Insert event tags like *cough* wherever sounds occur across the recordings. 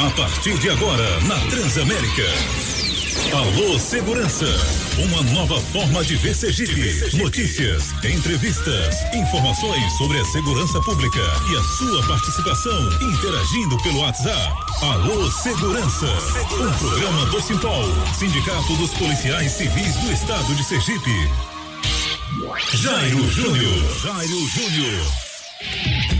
A partir de agora, na Transamérica. Alô Segurança, uma nova forma de ver Sergipe. Notícias, entrevistas, informações sobre a segurança pública e a sua participação interagindo pelo WhatsApp. Alô Segurança, um programa do Simpol, Sindicato dos Policiais Civis do Estado de Sergipe. Jairo Júnior, Jairo Júnior.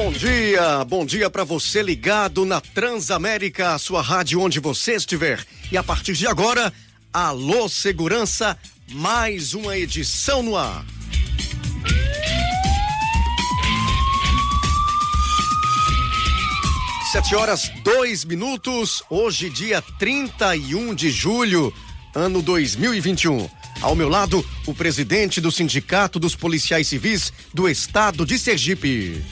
Bom dia, bom dia para você ligado na Transamérica, a sua rádio onde você estiver. E a partir de agora, Alô Segurança, mais uma edição no ar. Sete horas, dois minutos, hoje dia 31 de julho, ano 2021. Ao meu lado, o presidente do Sindicato dos Policiais Civis do Estado de Sergipe.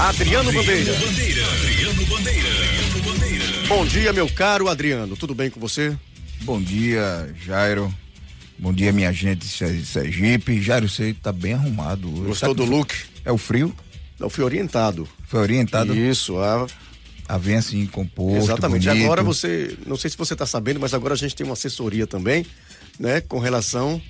Adriano, Bandeira. Bandeira. Adriano Bandeira. Adriano Bandeira. Bom dia, meu caro Adriano. Tudo bem com você? Bom dia, Jairo. Bom dia, minha gente de Sergipe. Jairo, você tá bem arrumado hoje. Gostou do Sabe- look? É o frio? Eu fui orientado. Foi orientado Isso, a- a vir assim composto, exatamente. bonito. Agora você, não sei se você está sabendo, mas agora a gente tem uma assessoria também, né, com relação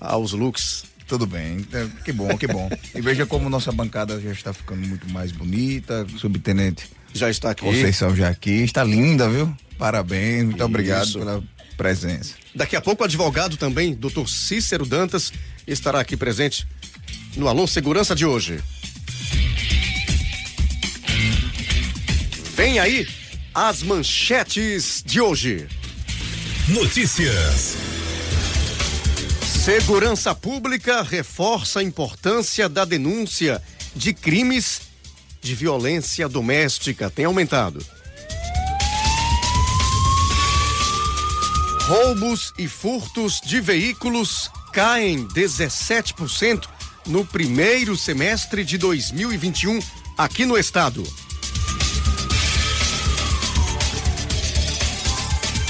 aos looks. Tudo bem, é, que bom, que bom. e veja como nossa bancada já está ficando muito mais bonita. Subtenente Já está aqui. Conceição já aqui, está linda, viu? Parabéns, muito Isso. obrigado pela presença. Daqui a pouco o advogado também, doutor Cícero Dantas, estará aqui presente no Alô Segurança de hoje. Vem aí as manchetes de hoje. Notícias. Segurança Pública reforça a importância da denúncia de crimes de violência doméstica. Tem aumentado. Roubos e furtos de veículos caem 17% no primeiro semestre de 2021 aqui no estado.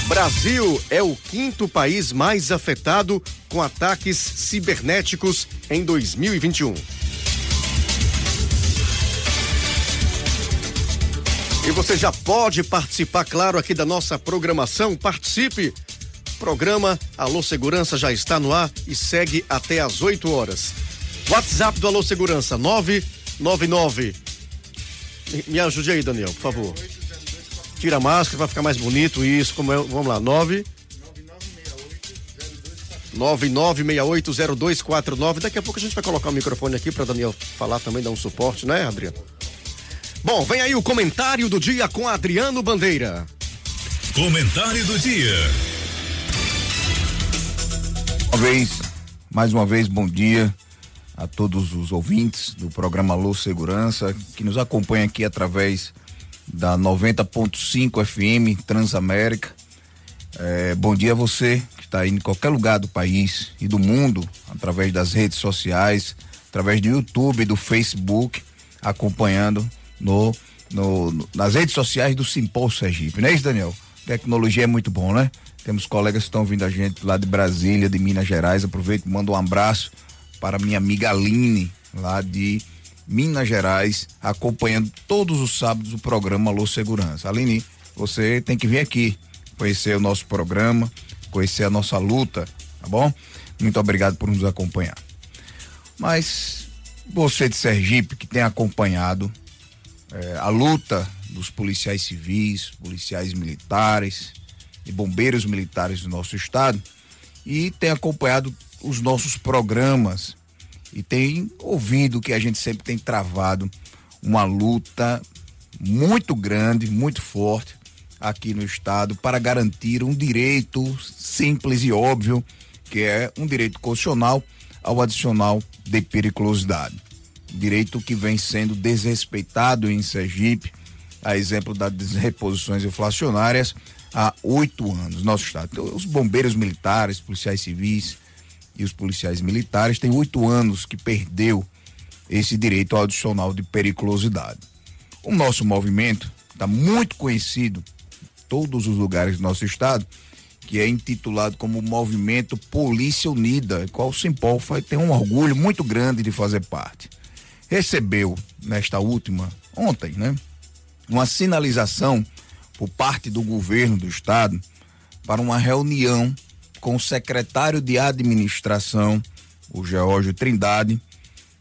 Brasil é o quinto país mais afetado com ataques cibernéticos em 2021. E você já pode participar, claro, aqui da nossa programação. Participe. Programa Alô Segurança já está no ar e segue até às 8 horas. WhatsApp do Alô Segurança 999. Me- ajude aí, Daniel, por favor. Tira a máscara para ficar mais bonito. Isso, como é? Vamos lá, 9 99680249. Daqui a pouco a gente vai colocar o microfone aqui para Daniel falar também, dar um suporte, né, Adriano? Bom, vem aí o comentário do dia com Adriano Bandeira. Comentário do dia. Uma vez, mais uma vez, bom dia a todos os ouvintes do programa Alô Segurança, que nos acompanha aqui através da 90.5 FM Transamérica. É, bom dia a você que está aí em qualquer lugar do país e do mundo, através das redes sociais, através do YouTube, do Facebook, acompanhando no, no- nas redes sociais do Simpol Sergipe. Não é isso, Daniel? Tecnologia é muito bom, né? Temos colegas que estão vindo a gente lá de Brasília, de Minas Gerais. Aproveito e mando um abraço para minha amiga Aline, lá de Minas Gerais, acompanhando todos os sábados o programa Alô Segurança. Aline, você tem que vir aqui conhecer o nosso programa, conhecer a nossa luta, tá bom? Muito obrigado por nos acompanhar. Mas você de Sergipe que tem acompanhado eh, a luta dos policiais civis, policiais militares e bombeiros militares do nosso estado e tem acompanhado os nossos programas e tem ouvido que a gente sempre tem travado uma luta muito grande, muito forte aqui no estado para garantir um direito simples e óbvio, que é um direito constitucional ao adicional de periculosidade. Direito que vem sendo desrespeitado em Sergipe, a exemplo das reposições inflacionárias, há oito anos no nosso estado. Então, os bombeiros militares, policiais civis e os policiais militares têm oito anos que perdeu esse direito adicional de periculosidade. O nosso movimento está muito conhecido em todos os lugares do nosso estado, que é intitulado como Movimento Polícia Unida, qual o Simpol ter um orgulho muito grande de fazer parte. Recebeu nesta última, ontem, né? Uma sinalização por parte do governo do estado para uma reunião com o secretário de administração, o Geórgio Trindade,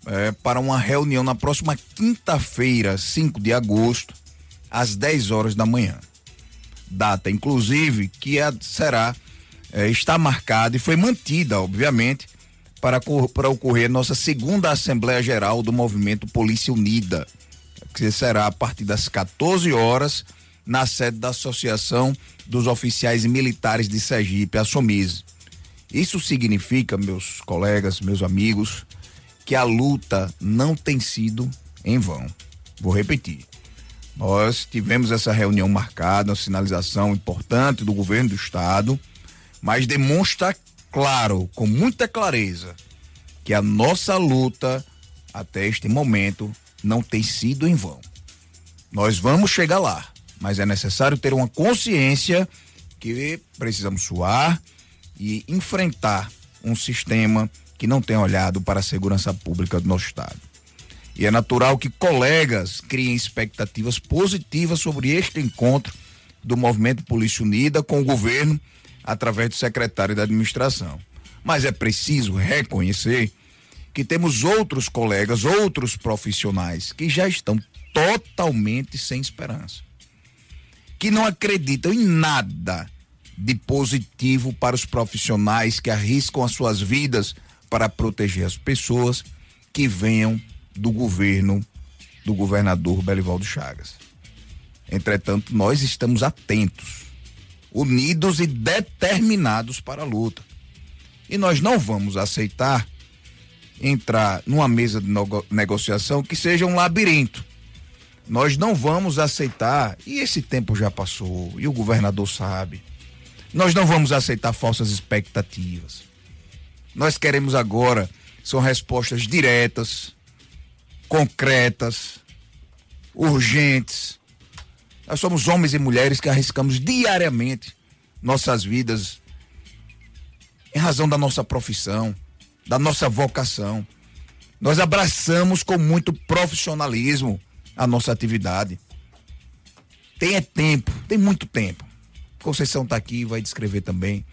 é, para uma reunião na próxima quinta-feira, 5 de agosto, às 10 horas da manhã. Data, inclusive, que é, será, é, está marcada e foi mantida, obviamente, para, para ocorrer nossa segunda Assembleia Geral do Movimento Polícia Unida, que será a partir das 14 horas na sede da Associação dos Oficiais Militares de Sergipe, a SOMIS. Isso significa, meus colegas, meus amigos, que a luta não tem sido em vão. Vou repetir. Nós tivemos essa reunião marcada, uma sinalização importante do governo do estado, mas demonstra claro, com muita clareza, que a nossa luta até este momento não tem sido em vão. Nós vamos chegar lá, mas é necessário ter uma consciência que precisamos suar e enfrentar um sistema que não tem olhado para a segurança pública do nosso estado. E é natural que colegas criem expectativas positivas sobre este encontro do Movimento Polícia Unida com o governo através do secretário da administração. Mas é preciso reconhecer que temos outros colegas, outros profissionais que já estão totalmente sem esperança. Que não acreditam em nada de positivo para os profissionais que arriscam as suas vidas para proteger as pessoas que venham do governo do governador Belivaldo Chagas. Entretanto, nós estamos atentos, unidos e determinados para a luta. E nós não vamos aceitar entrar numa mesa de negociação que seja um labirinto. Nós não vamos aceitar, e esse tempo já passou, e o governador sabe. Nós não vamos aceitar falsas expectativas. Nós queremos agora são respostas diretas, concretas, urgentes. Nós somos homens e mulheres que arriscamos diariamente nossas vidas em razão da nossa profissão, da nossa vocação. Nós abraçamos com muito profissionalismo a nossa atividade. Tem é tempo, tem muito tempo. Conceição está aqui, vai descrever também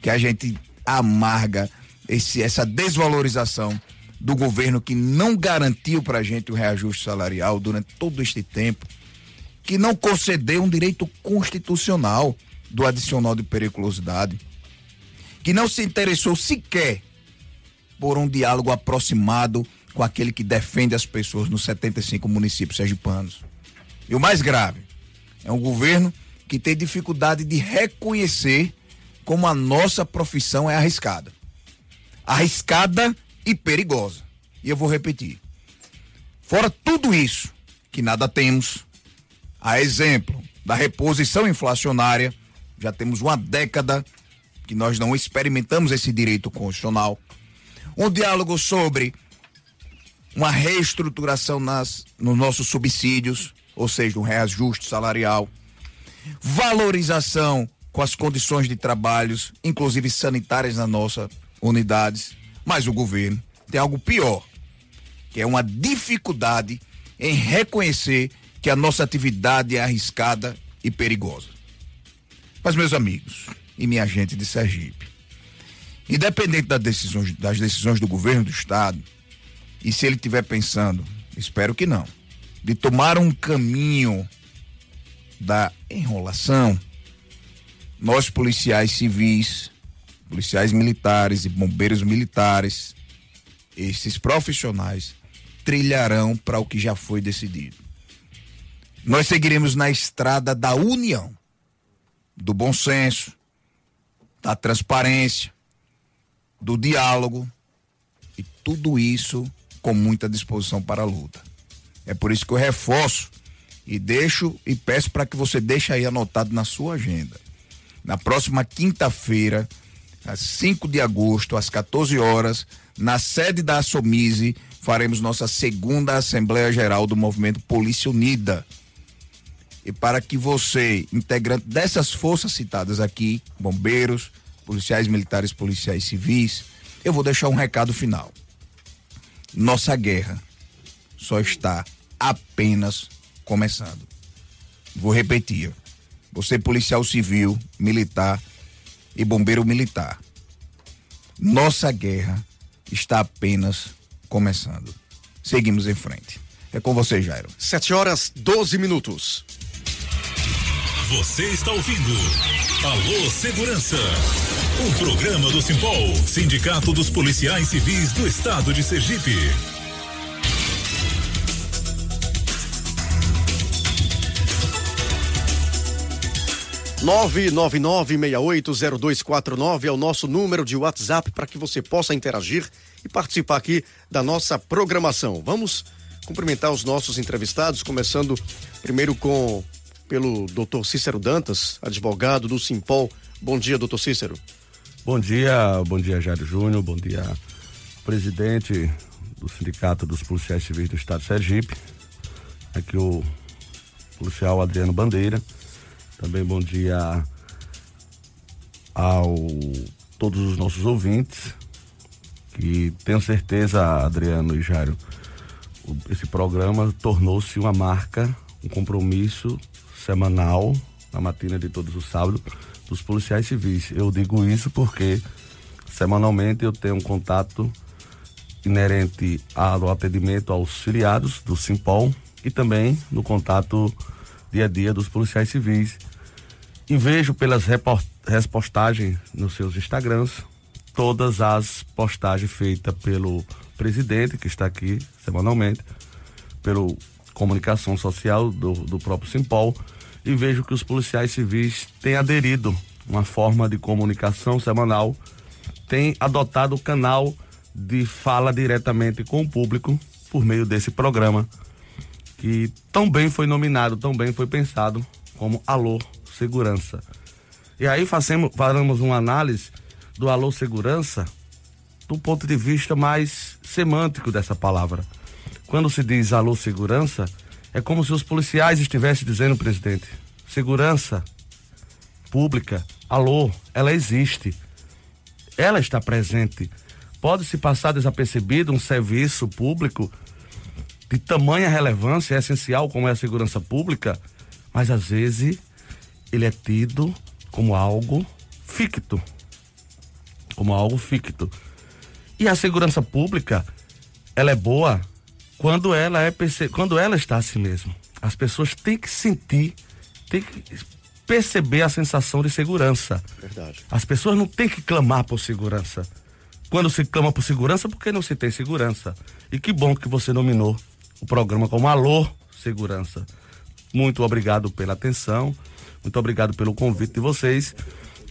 que a gente amarga esse, essa desvalorização do governo que não garantiu para a gente o reajuste salarial durante todo este tempo, que não concedeu um direito constitucional do adicional de periculosidade, que não se interessou sequer por um diálogo aproximado com aquele que defende as pessoas nos 75 municípios sergipanos. E o mais grave, é um governo que tem dificuldade de reconhecer como a nossa profissão é arriscada. Arriscada e perigosa. E eu vou repetir. Fora tudo isso, que nada temos, a exemplo da reposição inflacionária, já temos uma década que nós não experimentamos esse direito constitucional. Um diálogo sobre uma reestruturação nas, nos nossos subsídios, ou seja, um reajuste salarial, valorização com as condições de trabalhos, inclusive sanitárias nas nossas unidades, mas o governo tem algo pior, que é uma dificuldade em reconhecer que a nossa atividade é arriscada e perigosa. Mas, meus amigos e minha gente de Sergipe, independente das decisões, das decisões do governo do Estado, e se ele estiver pensando, espero que não, de tomar um caminho da enrolação, nós policiais civis, policiais militares e bombeiros militares, esses profissionais trilharão para o que já foi decidido. Nós seguiremos na estrada da união, do bom senso, da transparência, do diálogo e tudo isso com muita disposição para a luta. É por isso que eu reforço e deixo e peço para que você deixe aí anotado na sua agenda. Na próxima quinta-feira, às 5 de agosto, às 14 horas, na sede da Assomise, faremos nossa segunda Assembleia Geral do Movimento Polícia Unida. E para que você, integrante dessas forças citadas aqui, bombeiros, policiais militares, policiais civis, eu vou deixar um recado final. Nossa guerra só está apenas começando. Vou repetir. Você policial civil, militar e bombeiro militar. Nossa guerra está apenas começando. Seguimos em frente. É com você, Jairo. 7 horas 12 minutos. Você está ouvindo Alô Segurança. Um programa do Simpol, Sindicato dos Policiais Civis do Estado de Sergipe. Nove nove nove oito zero dois quatro nove é o nosso número de WhatsApp para que você possa interagir e participar aqui da nossa programação. Vamos cumprimentar os nossos entrevistados, começando primeiro com pelo Dr. Cícero Dantas, advogado do Simpol. Bom dia, doutor Cícero. Bom dia, bom dia, Jairo Júnior, bom dia, presidente do Sindicato dos Policiais Civis do Estado de Sergipe, aqui o policial Adriano Bandeira. Também bom dia ao todos os nossos ouvintes, que tenho certeza, Adriano e Jairo, esse programa tornou-se uma marca, um compromisso semanal, na matina de todos os sábados, dos policiais civis. Eu digo isso porque semanalmente eu tenho um contato inerente ao atendimento aos filiados do Simpol e também no contato dia a dia dos policiais civis. E vejo pelas repostagens nos seus Instagrams todas as postagens feitas pelo presidente, que está aqui semanalmente, pelo comunicação social do, do próprio Simpol, e vejo que os policiais civis têm aderido uma forma de comunicação semanal, têm adotado o canal de fala diretamente com o público por meio desse programa, que tão bem foi nominado, tão bem foi pensado como Alô Segurança. E aí fazemos, faremos uma análise do alô segurança do ponto de vista mais semântico dessa palavra. Quando se diz alô segurança, é como se os policiais estivessem dizendo, presidente, segurança pública, alô, ela existe. Ela está presente. Pode-se passar desapercebido um serviço público de tamanha relevância, é essencial como é a segurança pública, mas às vezes ele é tido como algo ficto, como algo ficto. E a segurança pública, ela é boa quando ela é quando ela está assim mesmo. As pessoas têm que sentir, têm que perceber a sensação de segurança. Verdade. As pessoas não têm que clamar por segurança. Quando se clama por segurança, porque não se tem segurança. E que bom que você nominou o programa como Alô Segurança. Muito obrigado pela atenção, muito obrigado pelo convite de vocês.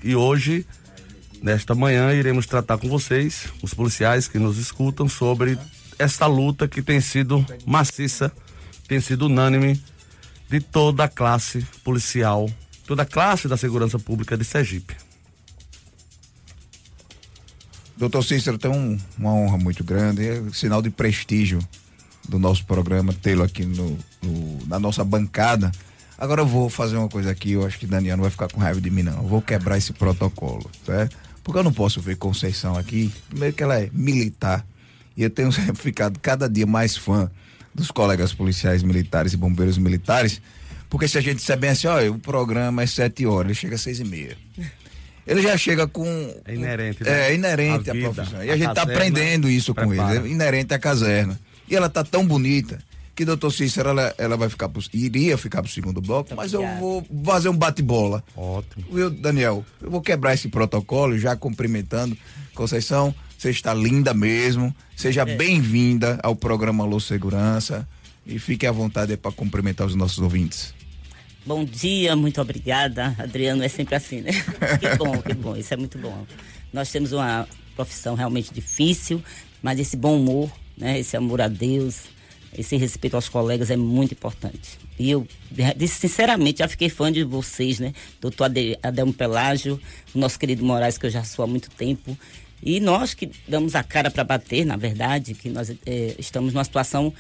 E hoje Nesta manhã iremos tratar com vocês, os policiais que nos escutam, sobre esta luta que tem sido maciça, tem sido unânime de toda a classe policial, toda a classe da segurança pública de Sergipe. Doutor Cícero, tem um, uma honra muito grande, é um sinal de prestígio do nosso programa tê-lo aqui no, no, na nossa bancada. Agora eu vou fazer uma coisa aqui, eu acho que Daniel não vai ficar com raiva de mim, não. Eu vou quebrar esse protocolo, certo? Porque eu não posso ver Conceição aqui. Primeiro que ela é militar. E eu tenho *laughs* ficado cada dia mais fã dos colegas policiais militares e bombeiros militares. Porque se a gente disser bem assim, olha, o programa é sete horas, ele chega às seis e meia. *laughs* Ele já chega com. É inerente, né? É, inerente à profissão. E a, a gente está aprendendo isso prepara. com ele. É inerente à caserna. E ela tá tão bonita que doutor Cícero ela, ela vai ficar pro, iria ficar pro segundo bloco, mas eu vou fazer um bate-bola. Ótimo. Viu, Daniel? Eu vou quebrar esse protocolo já cumprimentando. Conceição, você está linda mesmo. Seja é. bem-vinda ao programa Alô Segurança e fique à vontade para cumprimentar os nossos ouvintes. Bom dia, muito obrigada. Adriano é sempre assim, né? *laughs* que bom, que bom, isso é muito bom. Nós temos uma profissão realmente difícil, mas esse bom humor, né? Esse amor a Deus, esse respeito aos colegas é muito importante. E eu, sinceramente, já fiquei fã de vocês, né? Doutor Adelmo Pelágio, o nosso querido Moraes, que eu já sou há muito tempo. E nós que damos a cara para bater, na verdade, que nós é, estamos numa situação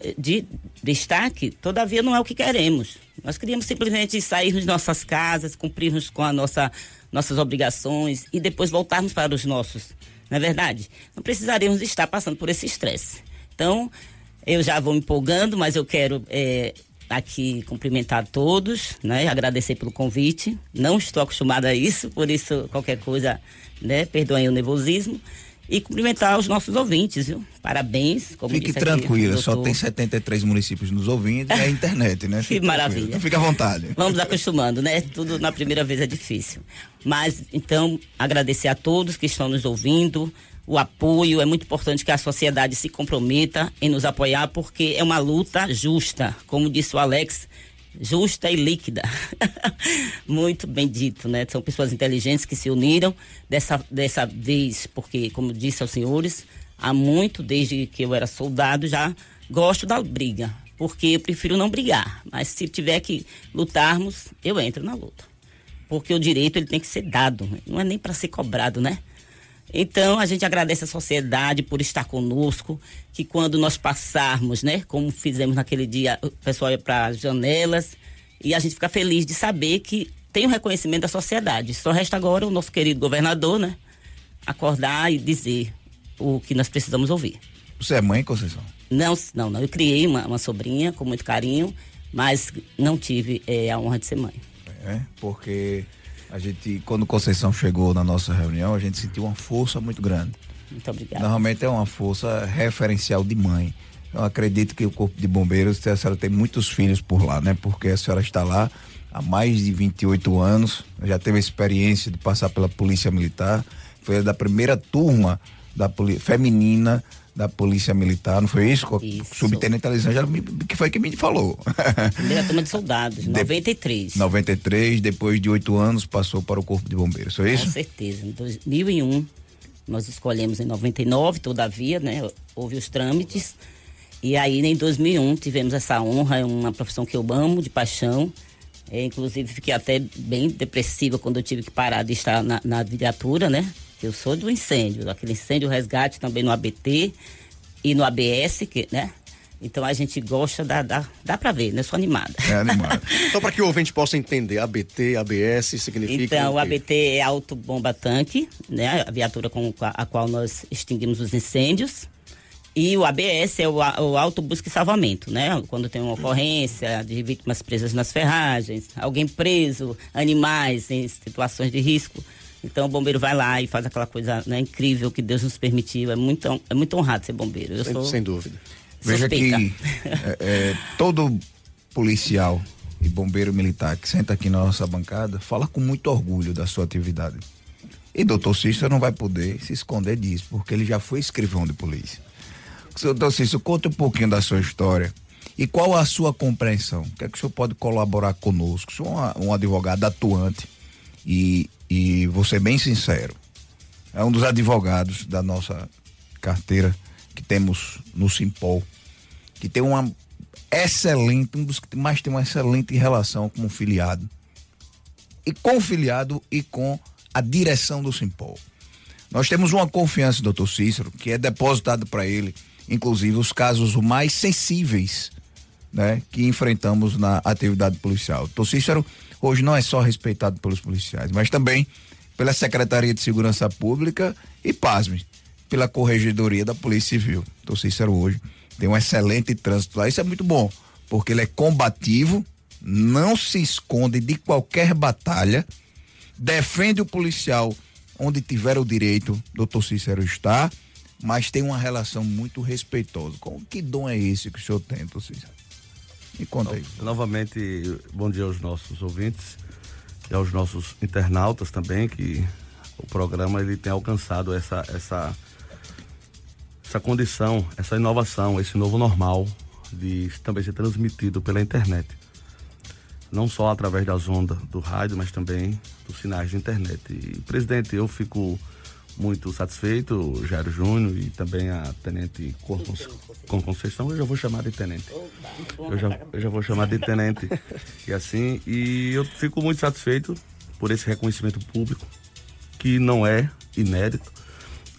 eh, de destaque, todavia não é o que queremos. Nós queríamos simplesmente sair das nossas casas, cumprirmos com a nossa, nossas obrigações e depois voltarmos para os nossos. Não é verdade? Não precisaríamos estar passando por esse estresse. Então, Eu já vou empolgando, mas eu quero é, aqui cumprimentar todos, né? Agradecer pelo convite. Não estou acostumada a isso, por isso qualquer coisa, né? Perdoem o nervosismo. E cumprimentar os nossos ouvintes, viu? Parabéns. Como Fique tranquila, aqui, só tem 73 municípios nos ouvindo e a internet, né? *laughs* Fique que maravilha. Então fica à vontade. Vamos acostumando, né? Tudo na primeira vez é difícil. Mas, então, agradecer a todos que estão nos ouvindo, o apoio. É muito importante que a sociedade se comprometa em nos apoiar, porque é uma luta justa, como disse o Alex, justa e líquida. *laughs* muito bem dito, né? São pessoas inteligentes que se uniram dessa, dessa vez, porque, como disse aos senhores, há muito, desde que eu era soldado, já gosto da briga. Porque eu prefiro não brigar. Mas se tiver que lutarmos, eu entro na luta. Porque o direito ele tem que ser dado, não é nem para ser cobrado, né? Então, a gente agradece a sociedade por estar conosco, que quando nós passarmos, né, como fizemos naquele dia, o pessoal ia para as janelas, e a gente fica feliz de saber que tem o reconhecimento da sociedade. Só resta agora o nosso querido governador, né, acordar e dizer o que nós precisamos ouvir. Você é mãe, Conceição? Não, não, não. Eu criei uma, uma sobrinha com muito carinho, mas não tive é, a honra de ser mãe. É, porque a gente, quando Conceição chegou na nossa reunião, a gente sentiu uma força muito grande. Muito obrigada. Normalmente é uma força referencial de mãe. Eu acredito que o Corpo de Bombeiros, a senhora tem muitos filhos por lá, né? Porque a senhora está lá há mais de 28 anos, já teve a experiência de passar pela Polícia Militar, foi da primeira turma da feminina da Polícia Militar, não foi isso? isso. Subtenente Alexandre, que foi que me falou. Primeira turma de soldados, *laughs* 93. 93, depois de oito anos, passou para o Corpo de Bombeiros, foi isso? Com certeza. Em 2001, nós escolhemos em 99, todavia, né? Houve os trâmites. E aí, em 2001, tivemos essa honra, é uma profissão que eu amo, de paixão. É, inclusive, fiquei até bem depressiva quando eu tive que parar de estar na, na viatura, né? Eu sou do incêndio, aquele incêndio resgate também no ABT e no ABS, que, né? Então a gente gosta, dá, dá, dá para ver, né? Sou animada. É animada. *laughs* Só para que o ouvinte possa entender, ABT, ABS significa. Então, o, ABT é auto bomba tanque, né? A viatura com a, a, qual nós extinguimos os incêndios. E o ABS é o, o auto busca e salvamento, né? Quando tem uma ocorrência de vítimas presas nas ferragens, alguém preso, animais em situações de risco. Então o bombeiro vai lá e faz aquela coisa né, incrível que Deus nos permitiu. É muito, é muito honrado ser bombeiro. Eu sem, sou sem dúvida. Veja que é, é, todo policial e bombeiro militar que senta aqui na nossa bancada fala com muito orgulho da sua atividade. E doutor Cícero não vai poder se esconder disso, porque ele já foi escrivão de polícia. Doutor Cícero, conta um pouquinho da sua história. E qual a sua compreensão? O que é que o senhor pode colaborar conosco? O senhor é um advogado atuante e, e vou ser bem sincero, é um dos advogados da nossa carteira que temos no Simpol, que tem uma excelente, um dos que mais tem uma excelente relação com o filiado. E com o filiado e com a direção do Simpol. Nós temos uma confiança, doutor Cícero, que é depositado para ele, inclusive, os casos mais sensíveis né, que enfrentamos na atividade policial. Doutor Cícero hoje não é só respeitado pelos policiais, mas também pela Secretaria de Segurança Pública e, pasme, pela Corregedoria da Polícia Civil. Então, Cícero hoje tem um excelente trânsito lá. Isso é muito bom, porque ele é combativo, não se esconde de qualquer batalha, defende o policial onde tiver o direito, doutor Cícero está, mas tem uma relação muito respeitosa. Com que dom é esse que o senhor tem, doutor Cícero? Me conta aí. Novamente, bom dia aos nossos ouvintes e aos nossos internautas também, que o programa ele tem alcançado essa, essa, essa condição, essa inovação, esse novo normal de também ser transmitido pela internet. Não só através das ondas do rádio, mas também dos sinais de internet. E, presidente, eu fico muito satisfeito, Jairo Júnior e também a Tenente com Conceição, eu já vou chamar de Tenente. Eu já, eu já vou chamar de Tenente. E assim, e eu fico muito satisfeito por esse reconhecimento público, que não é inédito.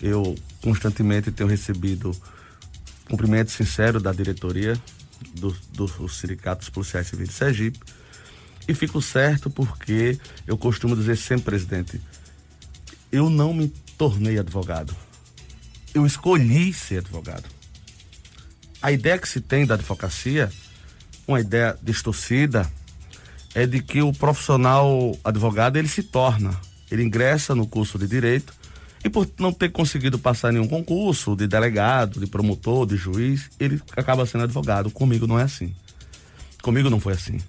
Eu constantemente tenho recebido cumprimento sincero da diretoria dos do, sindicatos policiais civis de Sergipe. E fico certo porque eu costumo dizer sempre, presidente, eu não me tornei advogado. Eu escolhi ser advogado. a ideia que se tem da advocacia, uma ideia distorcida, é de que o profissional advogado ele se torna, ele ingressa no curso de direito e por não ter conseguido passar nenhum concurso de delegado, de promotor, de juiz, ele acaba sendo advogado. Comigo não é assim. Comigo não foi assim.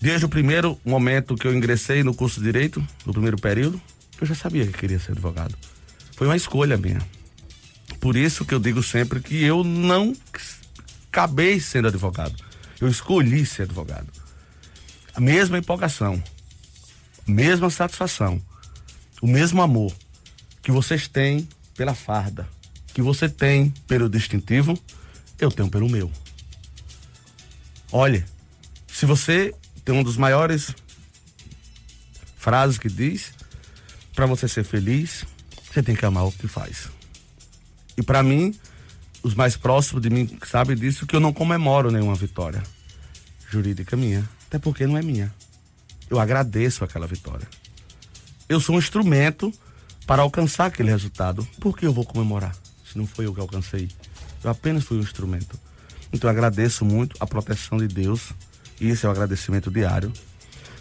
Desde o primeiro momento que eu ingressei no curso de direito, no primeiro período, eu já sabia que queria ser advogado. Foi uma escolha minha. Por isso que eu digo sempre que eu não acabei sendo advogado. Eu escolhi ser advogado. A mesma empolgação, a mesma satisfação, o mesmo amor que vocês têm pela farda, que você tem pelo distintivo, eu tenho pelo meu. Olhe, se você tem um dos maiores frases que diz, para você ser feliz, você tem que amar o que faz. E para mim, os mais próximos de mim sabem disso que eu não comemoro nenhuma vitória jurídica minha, até porque não é minha. Eu agradeço aquela vitória. Eu sou um instrumento para alcançar aquele resultado. Por que eu vou comemorar? Se não foi eu que alcancei. Eu apenas fui um instrumento. Então eu agradeço muito a proteção de Deus, e esse é o agradecimento diário.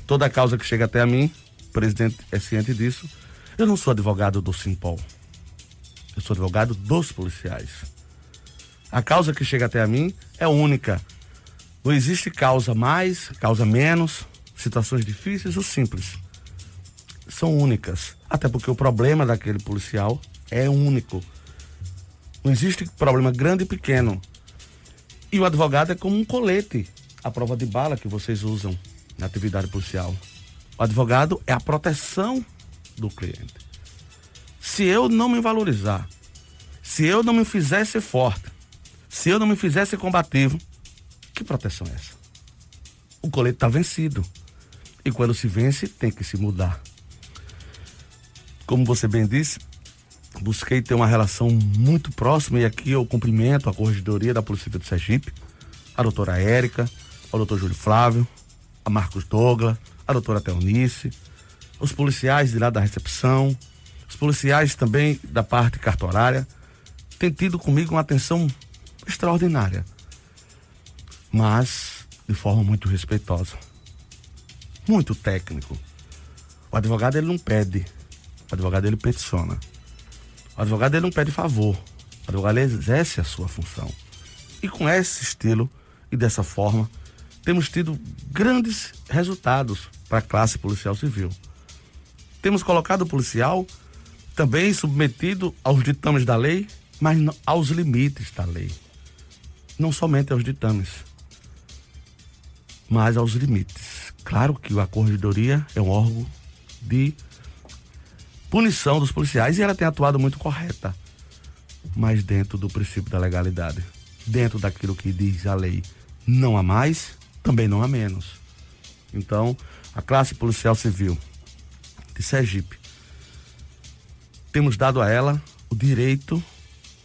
Toda causa que chega até a mim, o presidente é ciente disso. Eu não sou advogado do Simpol. Eu sou advogado dos policiais. A causa que chega até a mim é única. Não existe causa mais, causa menos, situações difíceis ou simples. São únicas. Até porque o problema daquele policial é único. Não existe problema grande e pequeno. E o advogado é como um colete, a prova de bala que vocês usam na atividade policial. O advogado é a proteção do cliente. Se eu não me valorizar, se eu não me fizesse forte, se eu não me fizesse combativo, que proteção é essa? O colete está vencido. E quando se vence, tem que se mudar. Como você bem disse, busquei ter uma relação muito próxima e aqui eu cumprimento a corregedoria da Polícia Civil do Sergipe, a doutora Érica, o doutor Júlio Flávio, a Marcos Douglas, a doutora Teonice, os policiais de lá da recepção, os policiais também da parte cartorária têm tido comigo uma atenção extraordinária, mas de forma muito respeitosa, muito técnico. O advogado ele não pede, o advogado ele peticiona. O advogado ele não pede favor, o advogado ele exerce a sua função. E com esse estilo e dessa forma, temos tido grandes resultados para a classe policial civil. Temos colocado o policial também submetido aos ditames da lei, mas aos limites da lei. Não somente aos ditames, mas aos limites. Claro que a corregedoria é um órgão de punição dos policiais e ela tem atuado muito correta, mas dentro do princípio da legalidade, dentro daquilo que diz a lei. Não há mais, também não há menos. Então, a classe policial civil de Sergipe temos dado a ela o direito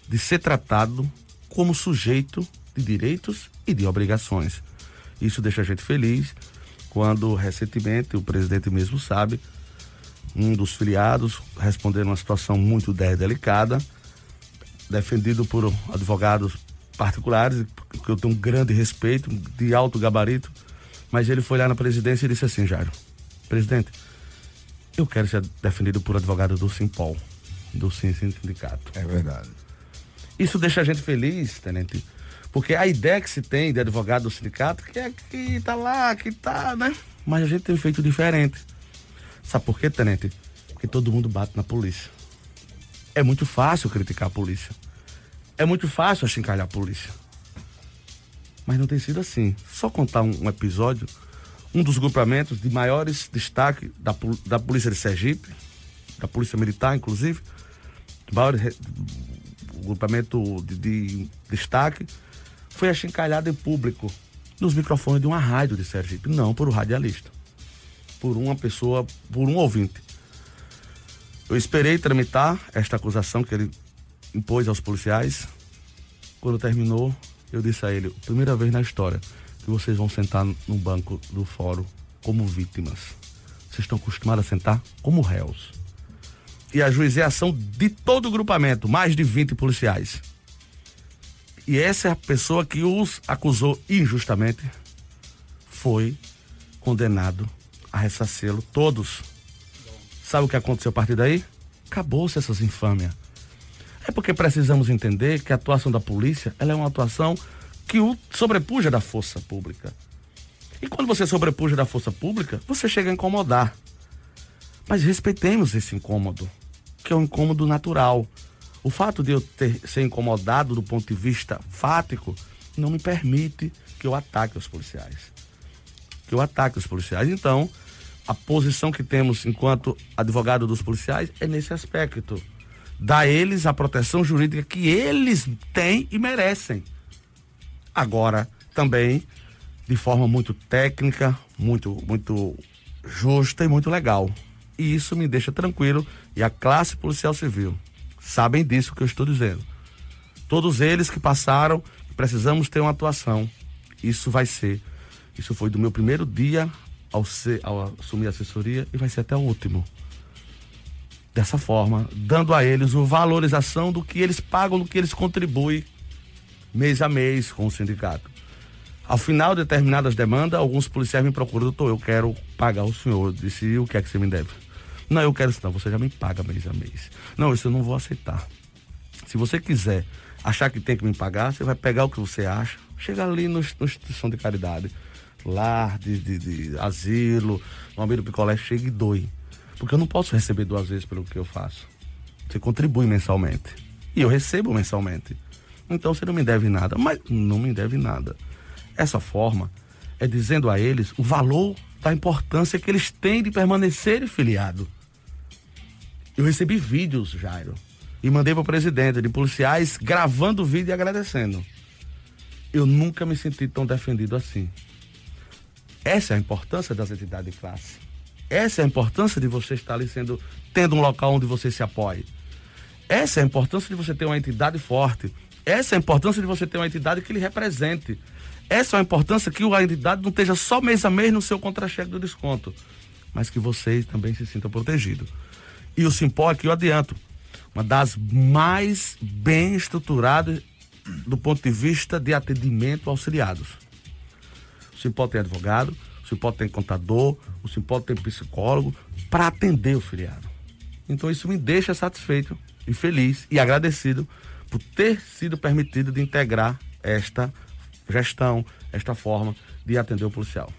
de ser tratado como sujeito de direitos e de obrigações. Isso deixa a gente feliz quando recentemente o presidente mesmo sabe, um dos filiados respondendo uma situação muito delicada, defendido por advogados particulares, que eu tenho um grande respeito, de alto gabarito, mas ele foi lá na presidência e disse assim, Jairo, presidente, eu quero ser defendido por advogado do Simpol do sindicato. É verdade. Isso deixa a gente feliz, tenente, porque a ideia que se tem de advogado do sindicato que é que tá lá, que tá, né? Mas a gente tem feito diferente. Sabe por quê, tenente? Porque todo mundo bate na polícia. É muito fácil criticar a polícia. É muito fácil achincalhar a polícia. Mas não tem sido assim. Só contar um, um episódio, um dos grupamentos de maiores destaque da, da Polícia de Sergipe, da Polícia Militar, inclusive, maior grupamento de, de destaque, foi achincalhado em público nos microfones de uma rádio de Sergipe, não por um radialista, por uma pessoa, por um ouvinte. Eu esperei tramitar esta acusação que ele impôs aos policiais. Quando terminou, eu disse a ele: primeira vez na história que vocês vão sentar no banco do fórum como vítimas. Vocês estão acostumados a sentar como réus e a juização de todo o grupamento, mais de 20 policiais. E essa é a pessoa que os acusou injustamente foi condenado a ressarcê-lo todos. Sabe o que aconteceu a partir daí? Acabou-se essas infâmias. É porque precisamos entender que a atuação da polícia ela é uma atuação que o sobrepuja da força pública. E quando você sobrepuja da força pública, você chega a incomodar. Mas respeitemos esse incômodo, que é um incômodo natural. O fato de eu ter, ser incomodado do ponto de vista fático não me permite que eu ataque os policiais. Que eu ataque os policiais. Então, a posição que temos enquanto advogado dos policiais é nesse aspecto. Dar a eles a proteção jurídica que eles têm e merecem. Agora, também, de forma muito técnica, muito, muito justa e muito legal. E isso me deixa tranquilo. E a classe policial civil sabem disso que eu estou dizendo. Todos eles que passaram, precisamos ter uma atuação. Isso vai ser. Isso foi do meu primeiro dia ao, ser, ao assumir a assessoria e vai ser até o último. Dessa forma, dando a eles a valorização do que eles pagam, do que eles contribuem mês a mês com o sindicato. Ao final de determinadas demandas, alguns policiais me procuram, doutor, eu quero pagar o senhor. Eu disse, o que é que você me deve? Não, eu quero isso não, você já me paga mês a mês. Não, isso eu não vou aceitar. Se você quiser achar que tem que me pagar, você vai pegar o que você acha, chega ali no instituição de caridade, lar, de, de, de asilo, no amigo picolé, chega e doe. Porque eu não posso receber duas vezes pelo que eu faço. Você contribui mensalmente. E eu recebo mensalmente. Então você não me deve nada. Mas não me deve nada. Essa forma é dizendo a eles o valor da importância que eles têm de permanecerem filiados. Eu recebi vídeos, Jairo, e mandei para o presidente de policiais gravando o vídeo e agradecendo. Eu nunca me senti tão defendido assim. Essa é a importância das entidades de classe. Essa é a importância de você estar ali sendo, tendo um local onde você se apoie. Essa é a importância de você ter uma entidade forte. Essa é a importância de você ter uma entidade que lhe represente. Essa é a importância que a entidade não esteja só mês a mês no seu contra-cheque do desconto, mas que você também se sinta protegido. E o Simpó aqui eu adianto, uma das mais bem estruturadas do ponto de vista de atendimento auxiliados. O Simpó tem advogado, o Simpó tem contador, o Simpó tem psicólogo para atender o filiado. Então isso me deixa satisfeito e feliz e agradecido por ter sido permitido de integrar esta gestão, esta forma de atender o policial.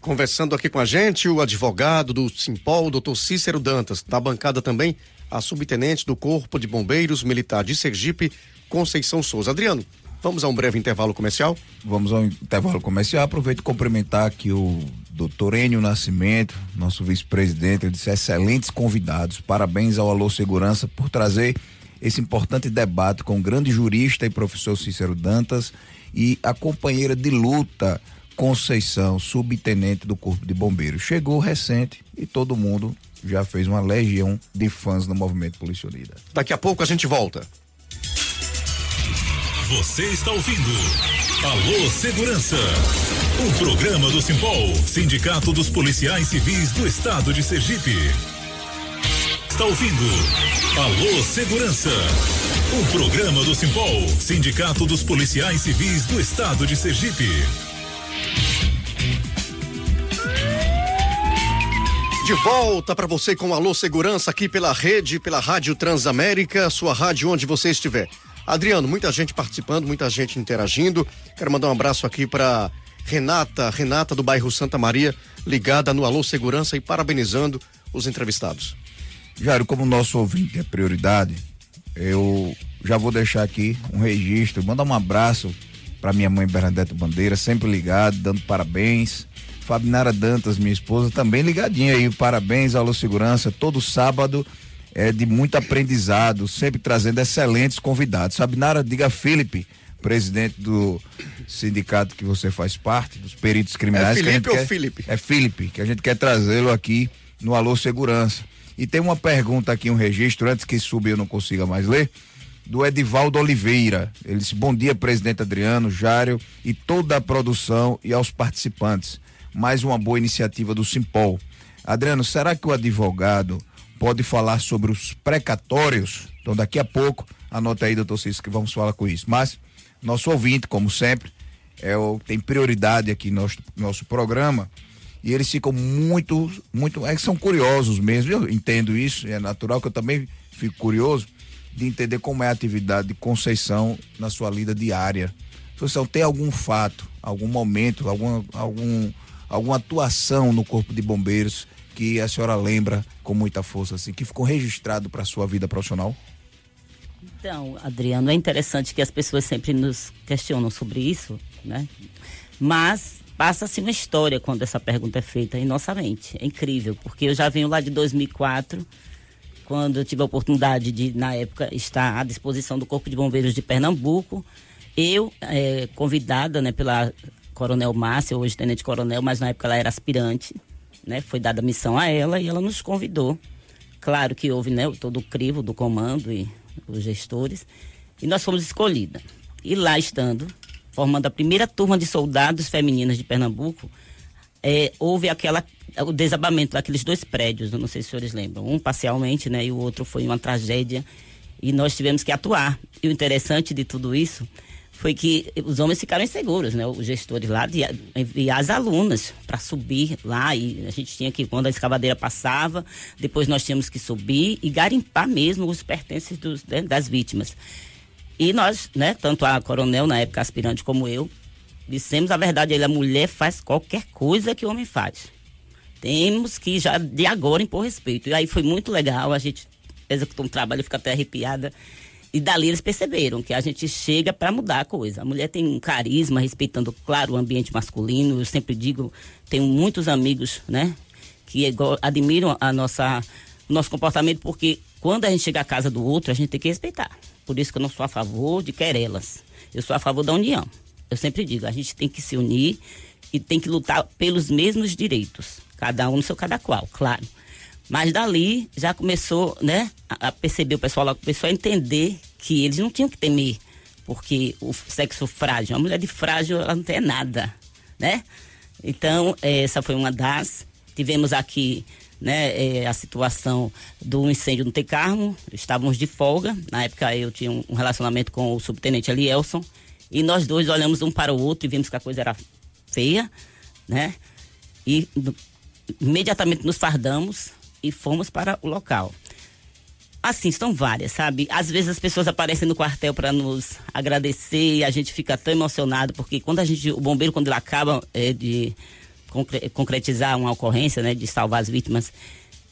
Conversando aqui com a gente, o advogado do Simpol, o doutor Cícero Dantas. Na bancada também, a subtenente do Corpo de Bombeiros Militar de Sergipe, Conceição Souza. Adriano, vamos a um breve intervalo comercial? Vamos ao intervalo comercial. Aproveito cumprimentar aqui o doutor Enio Nascimento, nosso vice-presidente. Ele disse excelentes convidados. Parabéns ao Alô Segurança por trazer esse importante debate com o grande jurista e professor Cícero Dantas e a companheira de luta Conceição, subtenente do Corpo de Bombeiros. Chegou recente e todo mundo já fez uma legião de fãs no movimento Polícia Unida. Daqui a pouco a gente volta. Você está ouvindo Alô Segurança, um programa do Simpol, Sindicato dos Policiais Civis do Estado de Sergipe. Está ouvindo Alô Segurança, um programa do Simpol, Sindicato dos Policiais Civis do Estado de Sergipe. De volta para você com Alô Segurança aqui pela rede, pela Rádio Transamérica, sua rádio onde você estiver. Adriano, muita gente participando, muita gente interagindo. Quero mandar um abraço aqui para Renata, Renata do bairro Santa Maria, ligada no Alô Segurança e parabenizando os entrevistados. Jairo, como nosso ouvinte é prioridade, eu já vou deixar aqui um registro, mandar um abraço para minha mãe Bernadette Bandeira, sempre ligado, dando parabéns Fabinara Dantas, minha esposa, também ligadinha aí. Parabéns, Alô Segurança. Todo sábado é de muito aprendizado, sempre trazendo excelentes convidados. Fabinara, diga Felipe, presidente do sindicato que você faz parte, dos peritos criminais. É Felipe ou quer, Felipe? É Felipe, que a gente quer trazê-lo aqui no Alô Segurança. E tem uma pergunta aqui, um registro, antes que subir eu não consiga mais ler, do Edivaldo Oliveira. Ele disse: Bom dia, presidente Adriano, Jário e toda a produção e aos participantes mais uma boa iniciativa do Simpol. Adriano, será que o advogado pode falar sobre os precatórios? Então, daqui a pouco, anota aí, doutor Cícero, que vamos falar com isso. Mas nosso ouvinte, como sempre, é o tem prioridade aqui no nosso, nosso programa e eles ficam muito, muito, é que são curiosos mesmo. Eu entendo isso, é natural que eu também fico curioso de entender como é a atividade de Conceição na sua lida diária. Conceição, tem algum fato, algum momento, algum, algum, alguma atuação no Corpo de Bombeiros que a senhora lembra com muita força, assim, que ficou registrado para a sua vida profissional? Então, Adriano, é interessante que as pessoas sempre nos questionam sobre isso, né? Mas passa-se uma história quando essa pergunta é feita em nossa mente. É incrível, porque eu já venho lá de 2004, quando eu tive a oportunidade de, na época, estar à disposição do Corpo de Bombeiros de Pernambuco. Eu, é, convidada né, pela Coronel Márcia, hoje Tenente Coronel, mas na época ela era aspirante, né? Foi dada a missão a ela e ela nos convidou. Claro que houve né, todo o crivo do comando e os gestores. E nós fomos escolhidas. E lá estando, formando a primeira turma de soldados femininas de Pernambuco, é, houve aquela o desabamento daqueles dois prédios, não sei se os senhores lembram, um parcialmente, né, e o outro foi uma tragédia e nós tivemos que atuar. E o interessante de tudo isso foi que os homens ficaram inseguros, né, os gestores lá de enviar as alunas para subir lá e a gente tinha que quando a escavadeira passava, depois nós tínhamos que subir e garimpar mesmo os pertences dos, né, das vítimas. E nós, né, tanto a coronel, na época aspirante, como eu, dissemos a verdade, ele, a mulher faz qualquer coisa que o homem faz. Temos que já de agora impor respeito. E aí foi muito legal, a gente executou um trabalho, fica até arrepiada. E dali eles perceberam que a gente chega para mudar a coisa. A mulher tem um carisma, respeitando, claro, o ambiente masculino. Eu sempre digo, tenho muitos amigos, né, que admiram a nossa nosso comportamento, porque quando a gente chega à casa do outro, a gente tem que respeitar. Por isso que eu não sou a favor de querelas. Eu sou a favor da união. Eu sempre digo, a gente tem que se unir e tem que lutar pelos mesmos direitos. Cada um no seu cada qual, claro. Mas dali já começou, né, a perceber, o pessoal começou a entender que eles não tinham que temer, porque o sexo frágil, uma mulher de frágil, ela não tem nada, né? Então, essa foi uma das. Tivemos aqui né, é, a situação do incêndio no Tecarmo, estávamos de folga, na época eu tinha um, relacionamento com o subtenente Elielson, e nós dois olhamos um para o outro e vimos que a coisa era feia, né, e imediatamente nos fardamos e fomos para o local. Assim, são várias, sabe? Às vezes as pessoas aparecem no quartel para nos agradecer e a gente fica tão emocionado, porque quando a gente, o bombeiro, quando ele acaba é, de concretizar uma ocorrência, né, de salvar as vítimas,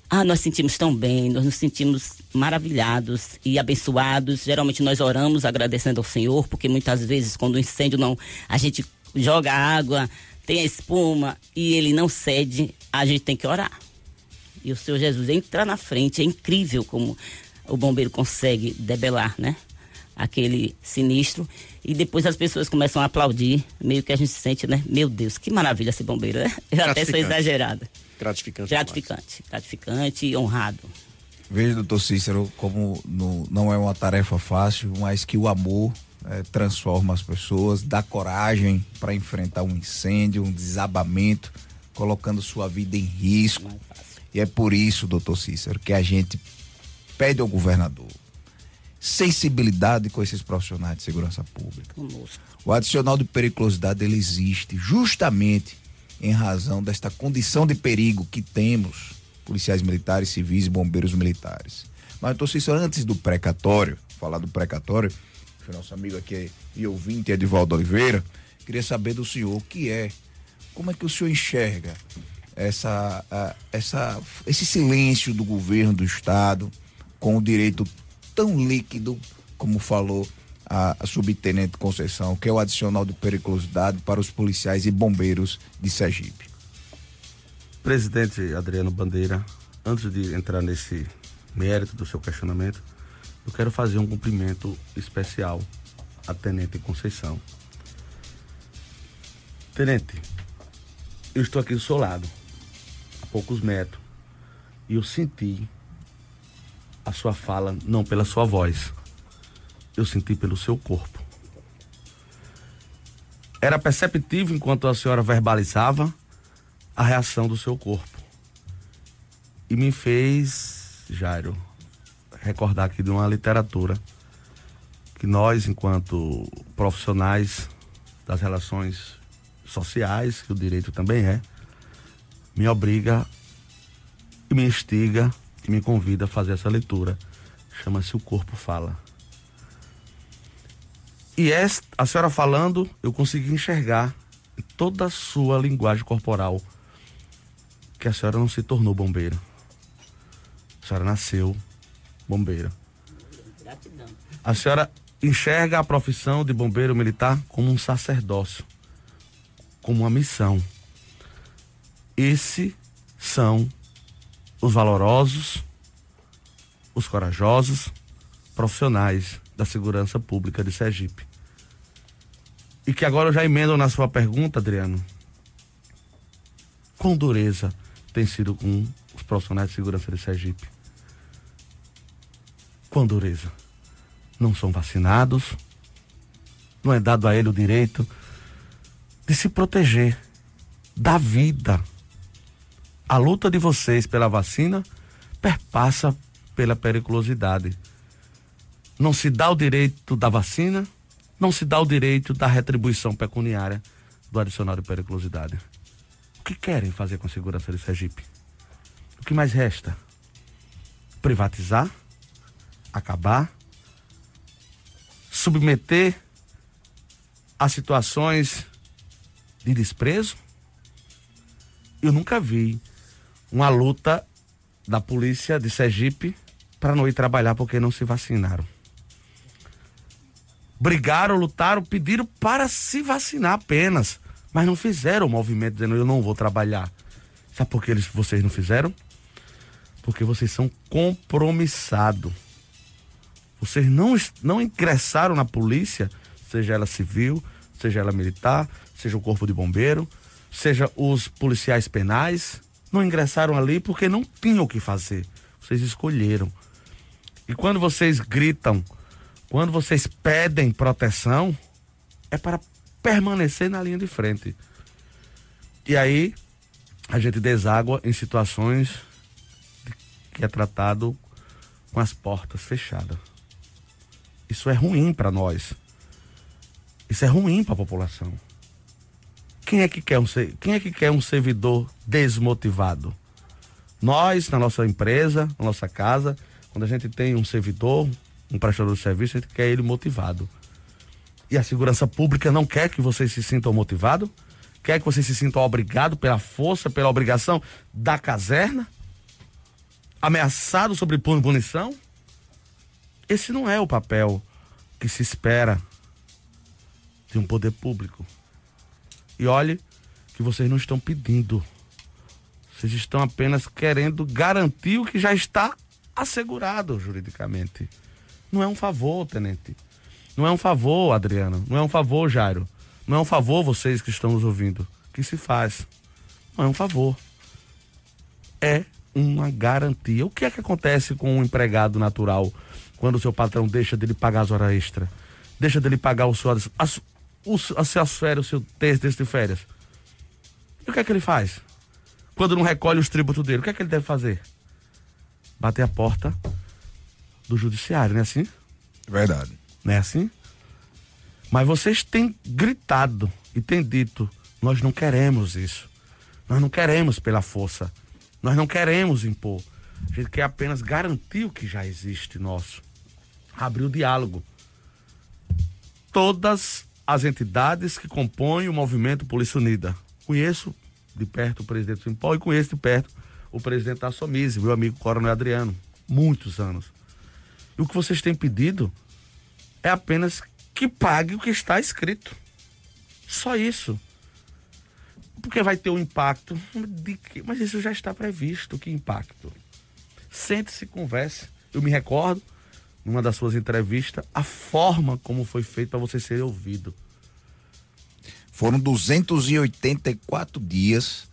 ah, nós sentimos tão bem, nós nos sentimos maravilhados e abençoados. Geralmente nós oramos agradecendo ao Senhor, porque muitas vezes quando o incêndio não, a gente joga água, tem a espuma e ele não cede, a gente tem que orar. E o Senhor Jesus entra na frente, é incrível como o bombeiro consegue debelar, né? aquele sinistro e depois as pessoas começam a aplaudir, meio que a gente sente, né? Meu Deus, que maravilha esse bombeiro, né? Eu até sou exagerada. Gratificante. Gratificante, gratificante e honrado. Veja, doutor Cícero, como no, não é uma tarefa fácil, mas que o amor é, transforma as pessoas, dá coragem para enfrentar um incêndio, um desabamento, colocando sua vida em risco. É e é por isso, doutor Cícero, que a gente pede ao governador, sensibilidade com esses profissionais de segurança pública. O adicional de periculosidade ele existe justamente em razão desta condição de perigo que temos, policiais militares, civis e bombeiros militares. Mas então, se antes do precatório, falar do precatório, o nosso amigo aqui e ouvinte Edivaldo Oliveira, queria saber do senhor o que é, como é que o senhor enxerga essa, essa, esse silêncio do governo do estado com o direito tão líquido, como falou a, a subtenente Conceição, que é o adicional de periculosidade para os policiais e bombeiros de Sergipe. Presidente Adriano Bandeira, antes de entrar nesse mérito do seu questionamento, eu quero fazer um cumprimento especial à Tenente Conceição. Tenente, eu estou aqui do seu lado, a poucos metros, e eu senti a sua fala não pela sua voz. Eu senti pelo seu corpo. Era perceptível enquanto a senhora verbalizava a reação do seu corpo. E me fez, Jairo, recordar aqui de uma literatura que nós, enquanto profissionais das relações sociais, que o direito também é, me obriga e me instiga e me convida a fazer essa leitura. Chama-se O Corpo Fala. E esta, a senhora falando, eu consegui enxergar toda a sua linguagem corporal que a senhora não se tornou bombeira. A senhora nasceu bombeira. A senhora enxerga a profissão de bombeiro militar como um sacerdócio, como uma missão. Esses são os valorosos, os corajosos, profissionais da segurança pública de Sergipe. E que agora já emendo na sua pergunta, Adriano. Com dureza tem sido com os profissionais de segurança de Sergipe? Com dureza. Não são vacinados, não é dado a ele o direito de se proteger da vida. A luta de vocês pela vacina perpassa pela periculosidade não se dá o direito da vacina, não se dá o direito da retribuição pecuniária do adicional de periculosidade. O que querem fazer com a segurança de Sergipe? O que mais resta? Privatizar? Acabar? Submeter a situações de desprezo? Eu nunca vi uma luta da polícia de Sergipe para não ir trabalhar porque não se vacinaram brigaram, lutaram, pediram para se vacinar apenas, mas não fizeram o movimento dizendo eu não vou trabalhar. Sabe por que eles, vocês não fizeram? Porque vocês são compromissados. Vocês não, não ingressaram na polícia, seja ela civil, seja ela militar, seja o corpo de bombeiro, seja os policiais penais, não ingressaram ali porque não tinham o que fazer. Vocês escolheram. E quando vocês gritam quando vocês pedem proteção, é para permanecer na linha de frente. E aí, a gente deságua em situações que é tratado com as portas fechadas. Isso é ruim para nós. Isso é ruim para a população. Quem é que quer um quem é que quer um servidor desmotivado? Nós, na nossa empresa, na nossa casa, quando a gente tem um servidor, um prestador de serviço, a gente quer ele motivado. E a segurança pública não quer que vocês se sintam motivados, quer que vocês se sintam obrigados pela força, pela obrigação da caserna, ameaçado sobre punição. Esse não é o papel que se espera de um poder público. E olhe que vocês não estão pedindo. Vocês estão apenas querendo garantir o que já está assegurado juridicamente. Não é um favor, tenente. Não é um favor, Adriano. Não é um favor, Jairo. Não é um favor vocês que estão nos ouvindo. Que se faz. Não é um favor. É uma garantia. O que é que acontece com um empregado natural quando o seu patrão deixa dele pagar as horas extras? Deixa dele pagar o seu, as, o, as férias, o seu texto de férias? E o que é que ele faz? Quando não recolhe os tributos dele, o que é que ele deve fazer? Bater a porta do judiciário, não é assim? Verdade. Não é assim? Mas vocês têm gritado e têm dito: nós não queremos isso. Nós não queremos pela força. Nós não queremos impor. A gente quer apenas garantir o que já existe nosso. Abrir o diálogo. Todas as entidades que compõem o movimento Polícia Unida. Conheço de perto o presidente do Simpol e conheço de perto o presidente da Somise, meu amigo Coronel Adriano. Muitos anos. E o que vocês têm pedido é apenas que pague o que está escrito. Só isso. Porque vai ter um impacto. Mas isso já está previsto. Que impacto? Sente-se converse. Eu me recordo, numa das suas entrevistas, a forma como foi feito para você ser ouvido. Foram 284 dias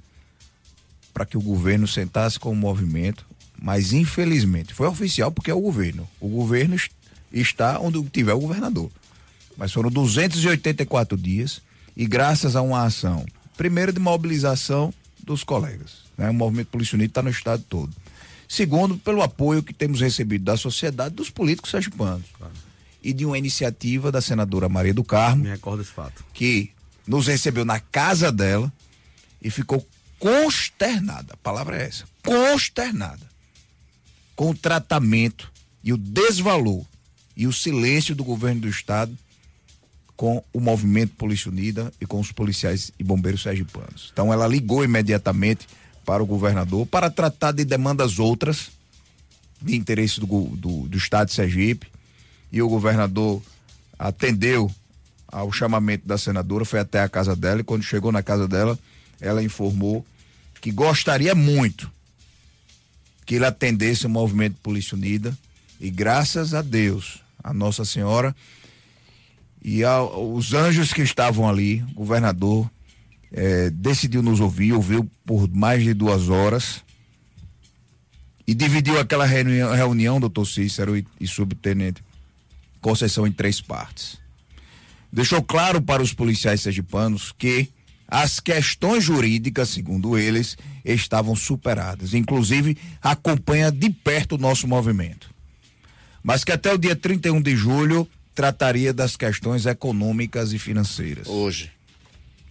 para que o governo sentasse com o movimento mas infelizmente foi oficial porque é o governo. O governo está onde tiver o governador. Mas foram 284 dias e graças a uma ação, primeiro de mobilização dos colegas, né? O movimento Polícia está no estado todo. Segundo, pelo apoio que temos recebido da sociedade, dos políticos sergipanos. Claro. e de uma iniciativa da senadora Maria do Carmo. Me recordo esse fato. Que nos recebeu na casa dela e ficou consternada. A palavra é essa: consternada. Com o tratamento e o desvalor e o silêncio do governo do estado com o movimento Polícia Unida e com os policiais e bombeiros sergipanos. Então ela ligou imediatamente para o governador para tratar de demandas outras de interesse do, do, do estado de Sergipe. E o governador atendeu ao chamamento da senadora, foi até a casa dela e quando chegou na casa dela, ela informou que gostaria muito que ele atendesse o movimento Polícia Unida. E graças a Deus, a Nossa Senhora e os anjos que estavam ali, o governador é, decidiu nos ouvir, ouviu por mais de duas horas e dividiu aquela reunião, reunião doutor Cícero e, e subtenente Conceição em três partes. Deixou claro para os policiais sergipanos que as questões jurídicas, segundo eles, estavam superadas. Inclusive, acompanha de perto o nosso movimento. Mas que até o dia 31 de julho trataria das questões econômicas e financeiras. Hoje.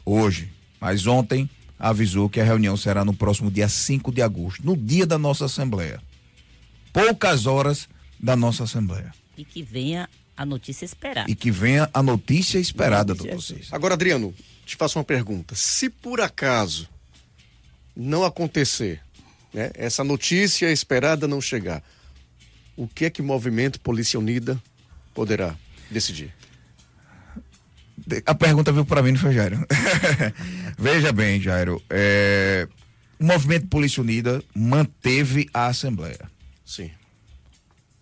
Hoje. Mas ontem avisou que a reunião será no próximo dia 5 de agosto, no dia da nossa Assembleia. Poucas horas da nossa Assembleia. E que venha a notícia esperada. E que venha a notícia esperada, doutor Cícero. Agora, Adriano, te faço uma pergunta. Se por acaso não acontecer, né, essa notícia esperada não chegar, o que é que o movimento Polícia Unida poderá decidir? A pergunta veio para mim, não foi, Jairo? *laughs* Veja bem, Jairo. É... O movimento Polícia Unida manteve a Assembleia. Sim.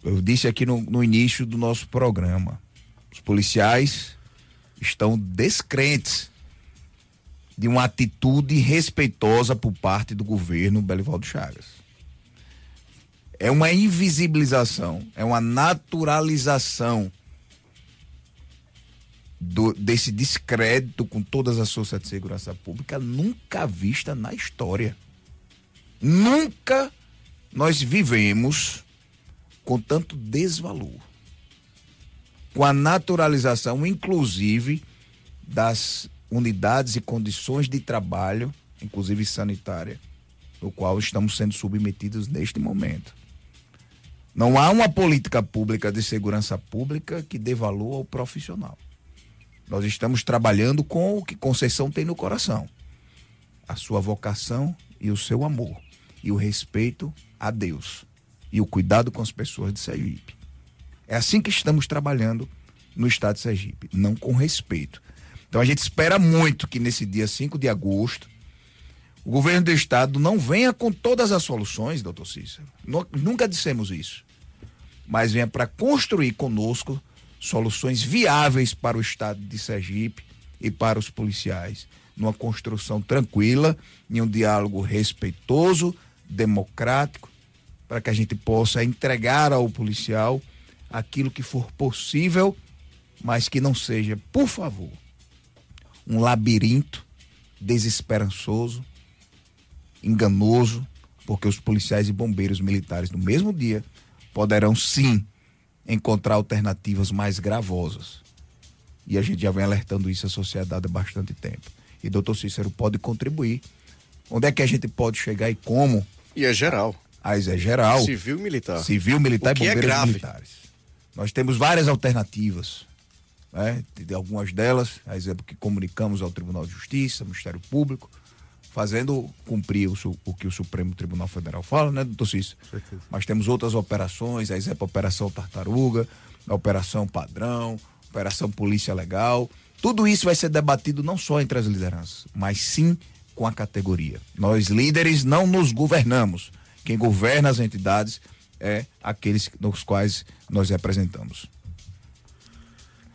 Eu disse aqui no, no início do nosso programa: os policiais estão descrentes de uma atitude respeitosa por parte do governo Belivaldo Chagas. É uma invisibilização, é uma naturalização do, desse descrédito com todas as forças de segurança pública nunca vista na história. Nunca nós vivemos com tanto desvalor. Com a naturalização, inclusive, das unidades e condições de trabalho, inclusive sanitária, no qual estamos sendo submetidos neste momento. Não há uma política pública de segurança pública que dê valor ao profissional. Nós estamos trabalhando com o que Conceição tem no coração: a sua vocação e o seu amor, e o respeito a Deus, e o cuidado com as pessoas de Sergipe. É assim que estamos trabalhando no estado de Sergipe, não com respeito. Então a gente espera muito que nesse dia 5 de agosto o governo do estado não venha com todas as soluções, doutor Cícero. Nunca dissemos isso. Mas venha para construir conosco soluções viáveis para o estado de Sergipe e para os policiais, numa construção tranquila, em um diálogo respeitoso, democrático, para que a gente possa entregar ao policial aquilo que for possível, mas que não seja, por favor, um labirinto desesperançoso, enganoso, porque os policiais e bombeiros militares no mesmo dia poderão sim encontrar alternativas mais gravosas. E a gente já vem alertando isso à sociedade há bastante tempo. E doutor Cícero pode contribuir. Onde é que a gente pode chegar e como? E é geral. Ah, é geral. Civil e militar. Civil, militar e é bombeiros é militares. Nós temos várias alternativas. Né? De algumas delas, a exemplo que comunicamos ao Tribunal de Justiça, Ministério Público, fazendo cumprir o, o, que o Supremo Tribunal Federal fala, né, doutor Cícero? Mas temos outras operações, a exemplo, a Operação Tartaruga, a Operação Padrão, Operação Polícia Legal. Tudo isso vai ser debatido não só entre as lideranças, mas sim com a categoria. Nós líderes não nos governamos. Quem governa as entidades é aqueles nos quais nós representamos.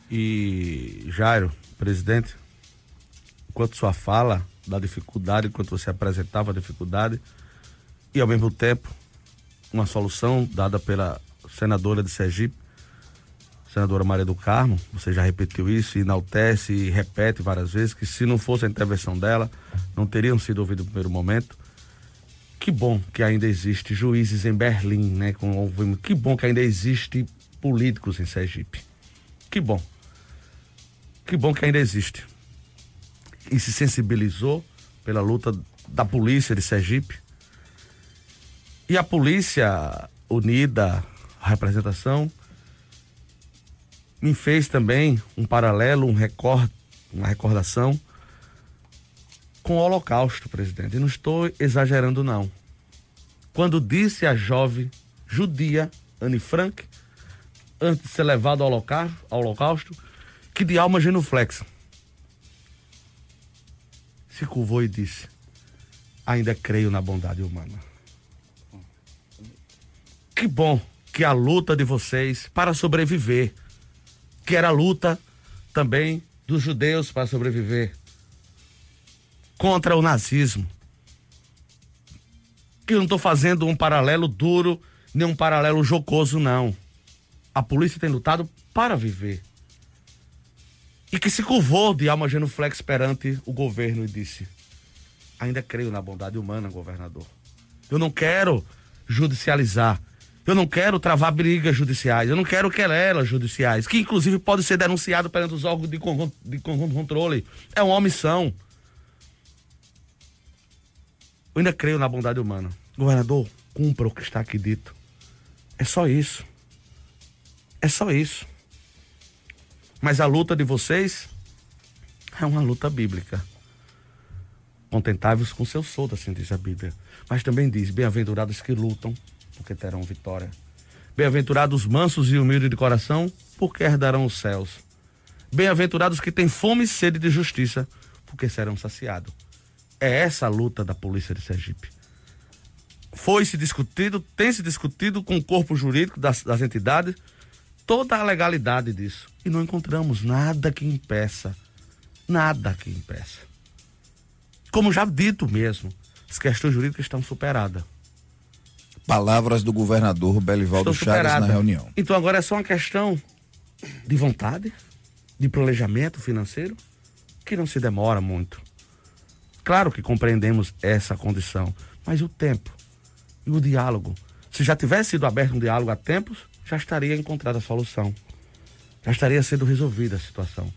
E Jairo, presidente, enquanto sua fala da dificuldade, enquanto você apresentava a dificuldade, e ao mesmo tempo uma solução dada pela senadora de Sergipe, senadora Maria do Carmo, você já repetiu isso, enaltece e repete várias vezes que se não fosse a intervenção dela, não teriam sido ouvidos no primeiro momento. Que bom que ainda existe juízes em Berlim, né? Com, que bom que ainda existe políticos em Sergipe. Que bom. Que bom que ainda existe. E se sensibilizou pela luta da polícia de Sergipe. E a polícia unida, a representação, me fez também um paralelo, um record, uma recordação com o Holocausto, presidente. E não estou exagerando, não. Quando disse a jovem judia Anne Frank, antes de ser holocausto, ao holocausto que de alma genuflexa. Se curvou e disse: Ainda creio na bondade humana. Que bom que a luta de vocês para sobreviver, que era a luta também dos judeus para sobreviver contra o nazismo. Que eu não estou fazendo um paralelo duro, nem um paralelo jocoso, não. A polícia tem lutado para viver. E que se curvou de alma genuflex perante o governo e disse: Ainda creio na bondade humana, governador. Eu não quero judicializar. Eu não quero travar brigas judiciais. Eu não quero querelas judiciais, que inclusive pode ser denunciado perante os órgãos de, de controle. É uma omissão. Eu ainda creio na bondade humana. Governador, cumpra o que está aqui dito. É só isso. É só isso. Mas a luta de vocês é uma luta bíblica. Contentáveis com seus soldos, assim diz a Bíblia. Mas também diz: bem-aventurados que lutam, porque terão vitória. Bem-aventurados mansos e humildes de coração, porque herdarão os céus. Bem-aventurados que têm fome e sede de justiça, porque serão saciados. É essa a luta da polícia de Sergipe. Foi se discutido, tem se discutido com o corpo jurídico das, das entidades toda a legalidade disso. E não encontramos nada que impeça. Nada que impeça. Como já dito mesmo, as questões jurídicas estão superadas. Palavras do governador Belivaldo Chagas na reunião. Então agora é só uma questão de vontade, de planejamento financeiro, que não se demora muito. Claro que compreendemos essa condição, mas o tempo e o diálogo. Se já tivesse sido aberto um diálogo há tempos, já estaria encontrada a solução. Já estaria sendo resolvida a situação.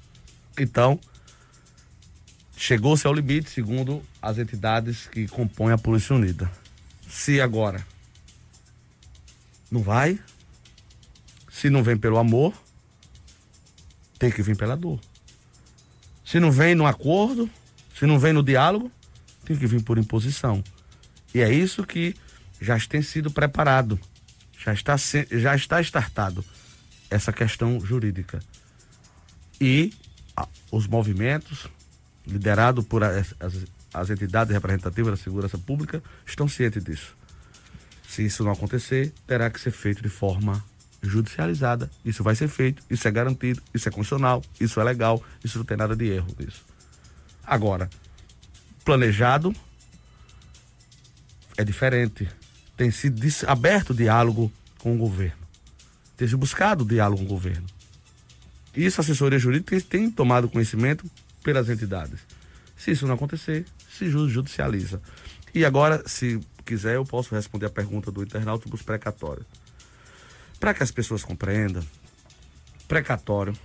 Então, chegou-se ao limite, segundo as entidades que compõem a Polícia Unida. Se agora não vai, se não vem pelo amor, tem que vir pela dor. Se não vem no acordo, se não vem no diálogo, tem que vir por imposição. E é isso que já tem sido preparado, já está, já está startado essa questão jurídica. E os movimentos, liderados por as, as, as entidades representativas da segurança pública, estão cientes disso. Se isso não acontecer, terá que ser feito de forma judicializada. Isso vai ser feito, isso é garantido, isso é constitucional, isso é legal, isso não tem nada de erro nisso. Agora, planejado é diferente. Tem sido aberto diálogo com o governo. Tem sido buscado diálogo com o governo. Isso a assessoria jurídica tem, tomado conhecimento pelas entidades. Se isso não acontecer, se judicializa. E agora, se quiser, eu posso responder a pergunta do internauta sobre os precatórios. Para que as pessoas compreendam, precatório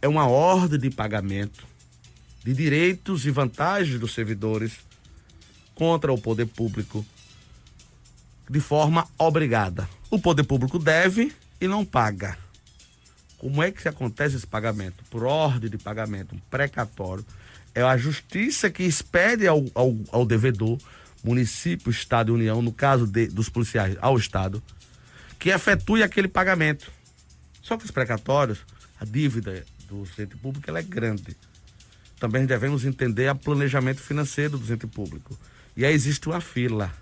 é uma ordem de pagamento de direitos e vantagens dos servidores contra o poder público de forma obrigada. O poder público deve e não paga. Como é que acontece esse pagamento? Por ordem de pagamento, um precatório. É a justiça que expede ao, ao, ao devedor, município, Estado e União, no caso de, dos policiais, ao Estado, que efetue aquele pagamento. Só que os precatórios, a dívida do ente público ela é grande também devemos entender o planejamento financeiro do ente público. E aí existe uma fila.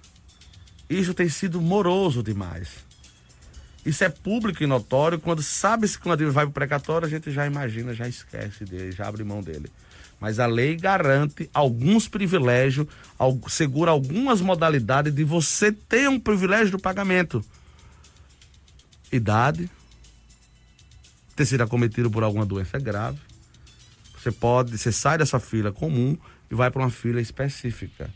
Isso tem sido moroso demais. Isso é público e notório. Quando sabe-se que uma dívida vai para o precatório, a gente já imagina, já esquece dele, já abre mão dele. Mas a lei garante alguns privilégios, segura algumas modalidades de você ter um privilégio do pagamento. Idade, ter sido acometido por alguma doença grave, você pode, você sai dessa fila comum e vai para uma fila específica.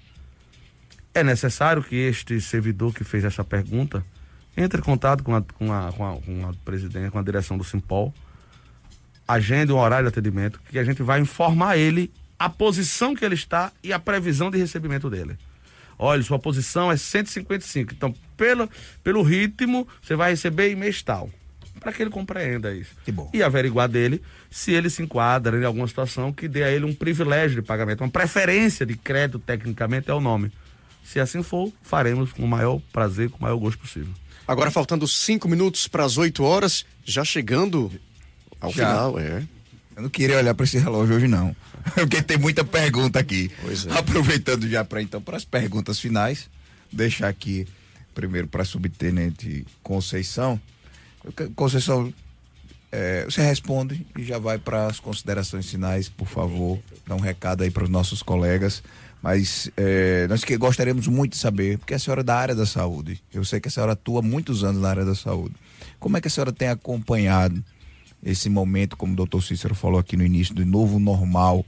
É necessário que este servidor que fez essa pergunta entre em contato com a, com a, com a, com a presidente, com a direção do Simpol, agende um horário de atendimento que a gente vai informar ele a posição que ele está e a previsão de recebimento dele. Olha, sua posição é 155. Então, pelo, pelo ritmo, você vai receber em mês tal. Para que ele compreenda isso. Que bom. E averiguar dele se ele se enquadra em alguma situação que dê a ele um privilégio de pagamento, uma preferência de crédito, tecnicamente, é o nome. Se assim for, faremos com o maior prazer, com o maior gosto possível. Agora faltando cinco minutos para as 8 horas, já chegando ao Já. final, é. Eu não queria olhar para esse relógio hoje, não. *laughs* Porque tem muita pergunta aqui. Pois é. Aproveitando já para então, para as perguntas finais, deixar aqui primeiro para a subtenente Conceição. Conceição, é, você responde e já vai para as considerações finais, por favor. Dá um recado aí para os nossos colegas. Mas é, nós que gostaríamos muito de saber, porque a senhora é da área da saúde. Eu sei que a senhora atua muitos anos na área da saúde. Como é que a senhora tem acompanhado esse momento, como o doutor Cícero falou aqui no início, do novo normal?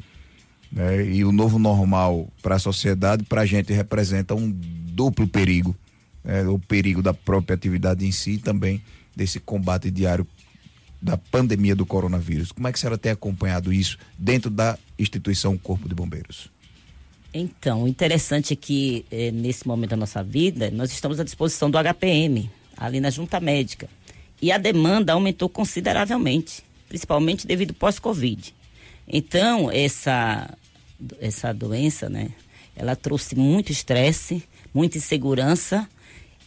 né? E o novo normal para a sociedade, para a gente, representa um duplo perigo. né? O perigo da própria atividade em si e também desse combate diário da pandemia do coronavírus. Como é que a senhora tem acompanhado isso dentro da instituição Corpo de Bombeiros? Então, o interessante é que eh, nesse momento da nossa vida, nós estamos à disposição do HPM, ali na junta médica. E a demanda aumentou consideravelmente, principalmente devido pós-Covid. Então, essa, essa doença, né, ela trouxe muito estresse, muita insegurança,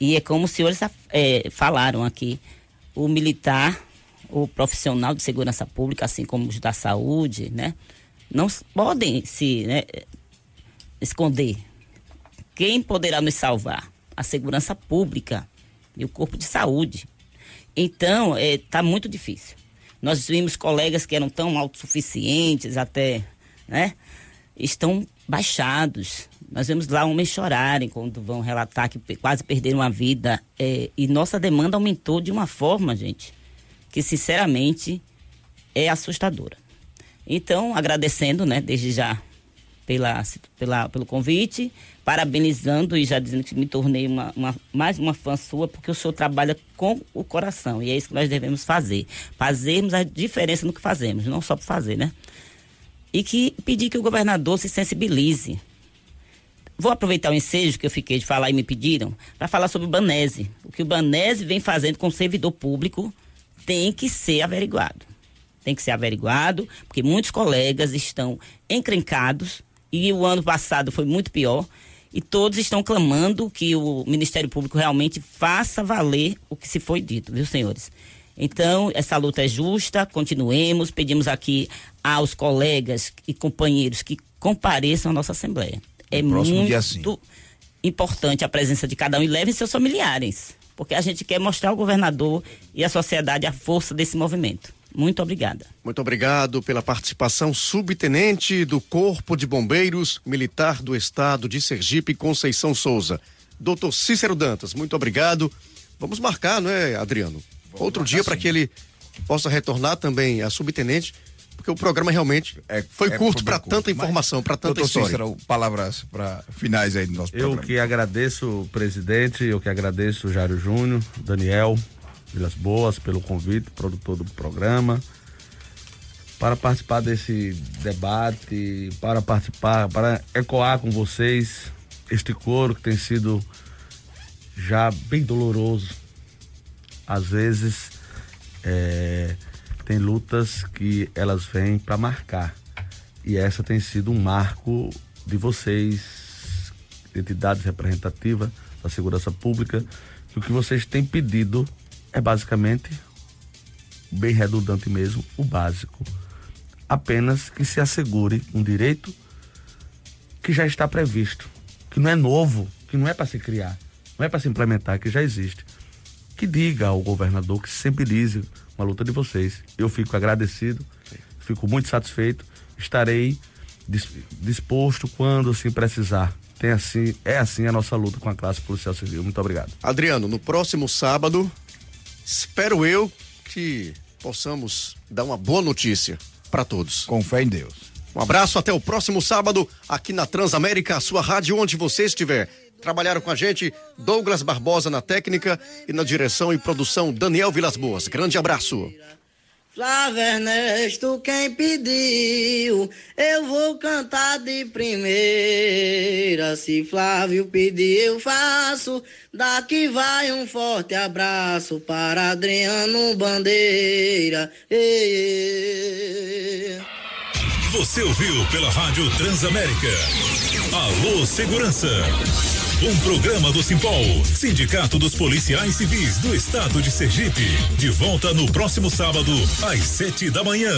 e é como os senhores eh, falaram aqui, o militar, o profissional de segurança pública, assim como os da saúde, né, não podem se né, esconder. Quem poderá nos salvar? A segurança pública e o corpo de saúde. Então, está muito difícil. Nós vimos colegas que eram tão autossuficientes até, né? Estão baixados. Nós vemos lá homens chorarem quando vão relatar que quase perderam a vida. É, e nossa demanda aumentou de uma forma, gente, que sinceramente é assustadora. Então, agradecendo, né, desde já pela, pela, pelo convite, parabenizando e já dizendo que me tornei uma, uma- mais uma fã sua, porque o senhor trabalha com o coração e é isso que nós devemos fazer. Fazermos a diferença no que fazemos, não só por fazer, né? E que pedir que o governador se sensibilize. Vou aproveitar o ensejo que eu fiquei de falar e me pediram para falar sobre o Banese. O que o Banese vem fazendo com o servidor público tem que ser averiguado tem que ser averiguado, porque muitos colegas estão encrencados e o ano passado foi muito pior. E todos estão clamando que o Ministério Público realmente faça valer o que se foi dito, viu, senhores? Então, essa luta é justa, continuemos, pedimos aqui aos colegas e companheiros que compareçam à nossa Assembleia. É muito importante a presença de cada um e levem seus familiares, porque a gente quer mostrar ao governador e à sociedade a força desse movimento. Muito obrigada. Muito obrigado pela participação, subtenente do Corpo de Bombeiros Militar do Estado de Sergipe, Conceição Souza. Doutor Cícero Dantas, muito obrigado. Vamos marcar, não é, Adriano? Outro dia para que ele possa retornar também a subtenente, porque o programa realmente foi é curto para tanta informação, para tanta doutor história. Cícero, palavras para finais aí do nosso Eu programa. que agradeço, presidente, eu que agradeço o Jário Júnior, Daniel Vilas Boas pelo convite, produtor do programa, para participar desse debate, para participar, para ecoar com vocês este coro que tem sido já bem doloroso. Às vezes é, tem lutas que elas vêm para marcar. E essa tem sido um marco de vocês, entidades representativas da segurança pública, que o que vocês têm pedido é basicamente, bem redundante mesmo, o básico. Apenas que se assegure um direito que já está previsto, que não é novo, que não é para se criar, não é para se implementar, que já existe. Que diga ao governador que se sensibilize com a luta de vocês. Eu fico agradecido, fico muito satisfeito, estarei dis- disposto quando assim precisar. Tem assim, é assim a nossa luta com a classe policial civil. Muito obrigado. Adriano, no próximo sábado, espero eu que possamos dar uma boa notícia para todos. Com fé em Deus. Um abraço, até o próximo sábado, aqui na Transamérica, a sua rádio, onde você estiver. Trabalharam com a gente Douglas Barbosa na técnica e na direção e produção Daniel Vilas Boas. Grande abraço. Flávio Ernesto, quem pediu, eu vou cantar de primeira. Se Flávio pedir, eu faço. Daqui vai um forte abraço para Adriano Bandeira. Ei, Você ouviu pela Rádio Transamérica. Alô Segurança. Um programa do Simpol, Sindicato dos Policiais Civis do Estado de Sergipe. De volta no próximo sábado, às sete da manhã.